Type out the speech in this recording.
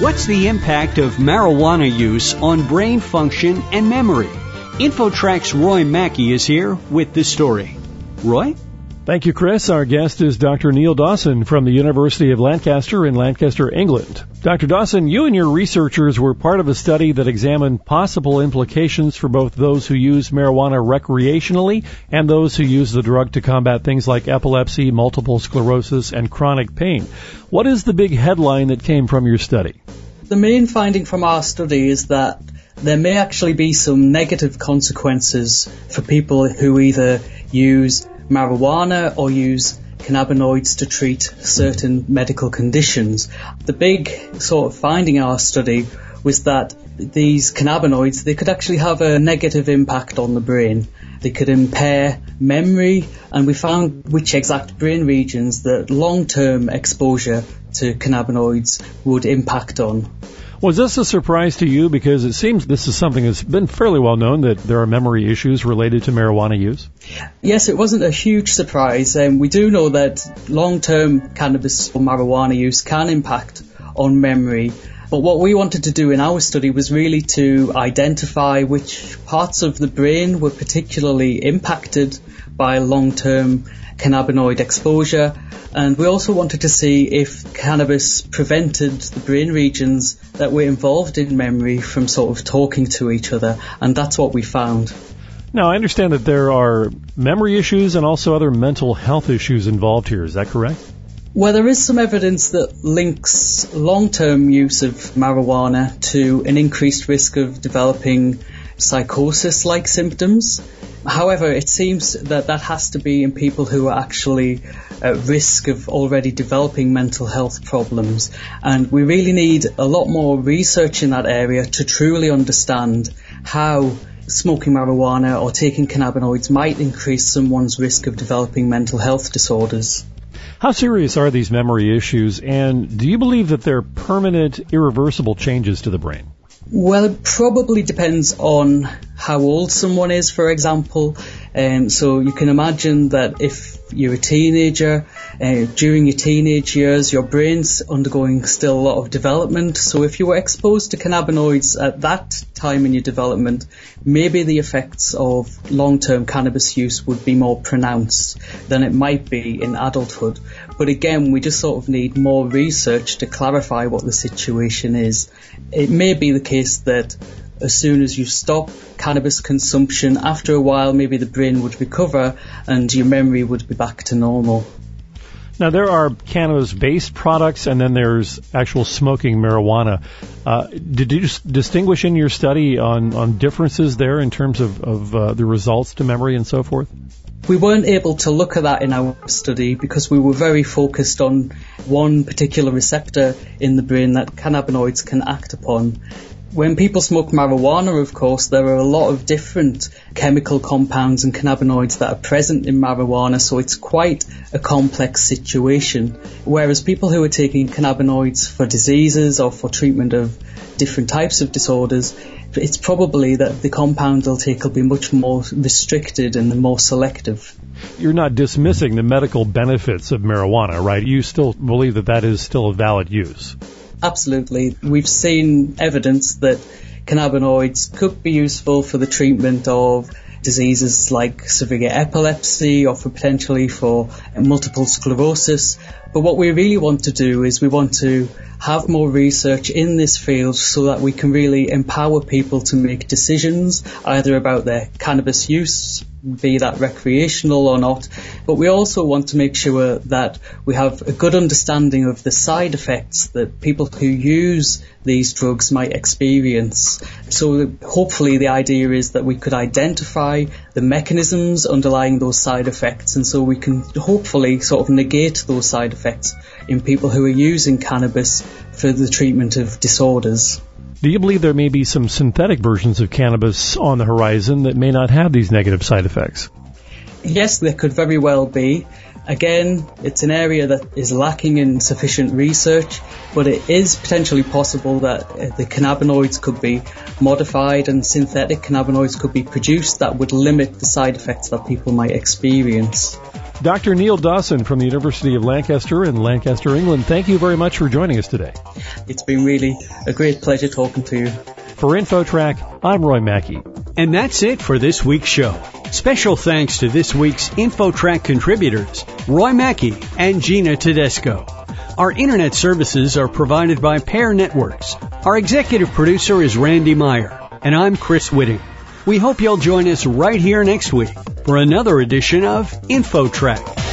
What's the impact of marijuana use on brain function and memory? InfoTrack's Roy Mackey is here with the story. Roy? Thank you, Chris. Our guest is Dr. Neil Dawson from the University of Lancaster in Lancaster, England. Dr. Dawson, you and your researchers were part of a study that examined possible implications for both those who use marijuana recreationally and those who use the drug to combat things like epilepsy, multiple sclerosis, and chronic pain. What is the big headline that came from your study? The main finding from our study is that there may actually be some negative consequences for people who either use marijuana or use cannabinoids to treat certain medical conditions. The big sort of finding in our study was that these cannabinoids, they could actually have a negative impact on the brain. They could impair memory and we found which exact brain regions that long-term exposure to cannabinoids would impact on. Was this a surprise to you? Because it seems this is something that's been fairly well known that there are memory issues related to marijuana use. Yes, it wasn't a huge surprise. Um, we do know that long-term cannabis or marijuana use can impact on memory. But what we wanted to do in our study was really to identify which parts of the brain were particularly impacted by long-term cannabinoid exposure. And we also wanted to see if cannabis prevented the brain regions that were involved in memory from sort of talking to each other. And that's what we found. Now, I understand that there are memory issues and also other mental health issues involved here. Is that correct? Well, there is some evidence that links long-term use of marijuana to an increased risk of developing psychosis-like symptoms. However, it seems that that has to be in people who are actually at risk of already developing mental health problems. And we really need a lot more research in that area to truly understand how smoking marijuana or taking cannabinoids might increase someone's risk of developing mental health disorders. How serious are these memory issues, and do you believe that they're permanent, irreversible changes to the brain? Well, it probably depends on how old someone is, for example. Um, so you can imagine that if you're a teenager, uh, during your teenage years, your brain's undergoing still a lot of development. So if you were exposed to cannabinoids at that time in your development, maybe the effects of long-term cannabis use would be more pronounced than it might be in adulthood. But again, we just sort of need more research to clarify what the situation is. It may be the case that as soon as you stop cannabis consumption, after a while maybe the brain would recover and your memory would be back to normal. Now there are cannabis-based products, and then there's actual smoking marijuana. Uh, did you distinguish in your study on, on differences there in terms of, of uh, the results to memory and so forth? We weren't able to look at that in our study because we were very focused on one particular receptor in the brain that cannabinoids can act upon. When people smoke marijuana, of course, there are a lot of different chemical compounds and cannabinoids that are present in marijuana, so it's quite a complex situation. Whereas people who are taking cannabinoids for diseases or for treatment of different types of disorders, it's probably that the compound they'll take will be much more restricted and more selective. You're not dismissing the medical benefits of marijuana, right? You still believe that that is still a valid use. Absolutely. We've seen evidence that cannabinoids could be useful for the treatment of diseases like severe epilepsy or for potentially for multiple sclerosis. But what we really want to do is we want to have more research in this field so that we can really empower people to make decisions either about their cannabis use be that recreational or not. But we also want to make sure that we have a good understanding of the side effects that people who use these drugs might experience. So hopefully the idea is that we could identify the mechanisms underlying those side effects and so we can hopefully sort of negate those side effects in people who are using cannabis for the treatment of disorders. Do you believe there may be some synthetic versions of cannabis on the horizon that may not have these negative side effects? Yes, there could very well be. Again, it's an area that is lacking in sufficient research, but it is potentially possible that uh, the cannabinoids could be modified and synthetic cannabinoids could be produced that would limit the side effects that people might experience. Dr. Neil Dawson from the University of Lancaster in Lancaster, England, thank you very much for joining us today. It's been really a great pleasure talking to you. For InfoTrack, I'm Roy Mackey. And that's it for this week's show. Special thanks to this week's InfoTrack contributors, Roy Mackey and Gina Tedesco. Our internet services are provided by Pair Networks. Our executive producer is Randy Meyer, and I'm Chris Whitting. We hope you'll join us right here next week for another edition of InfoTrack.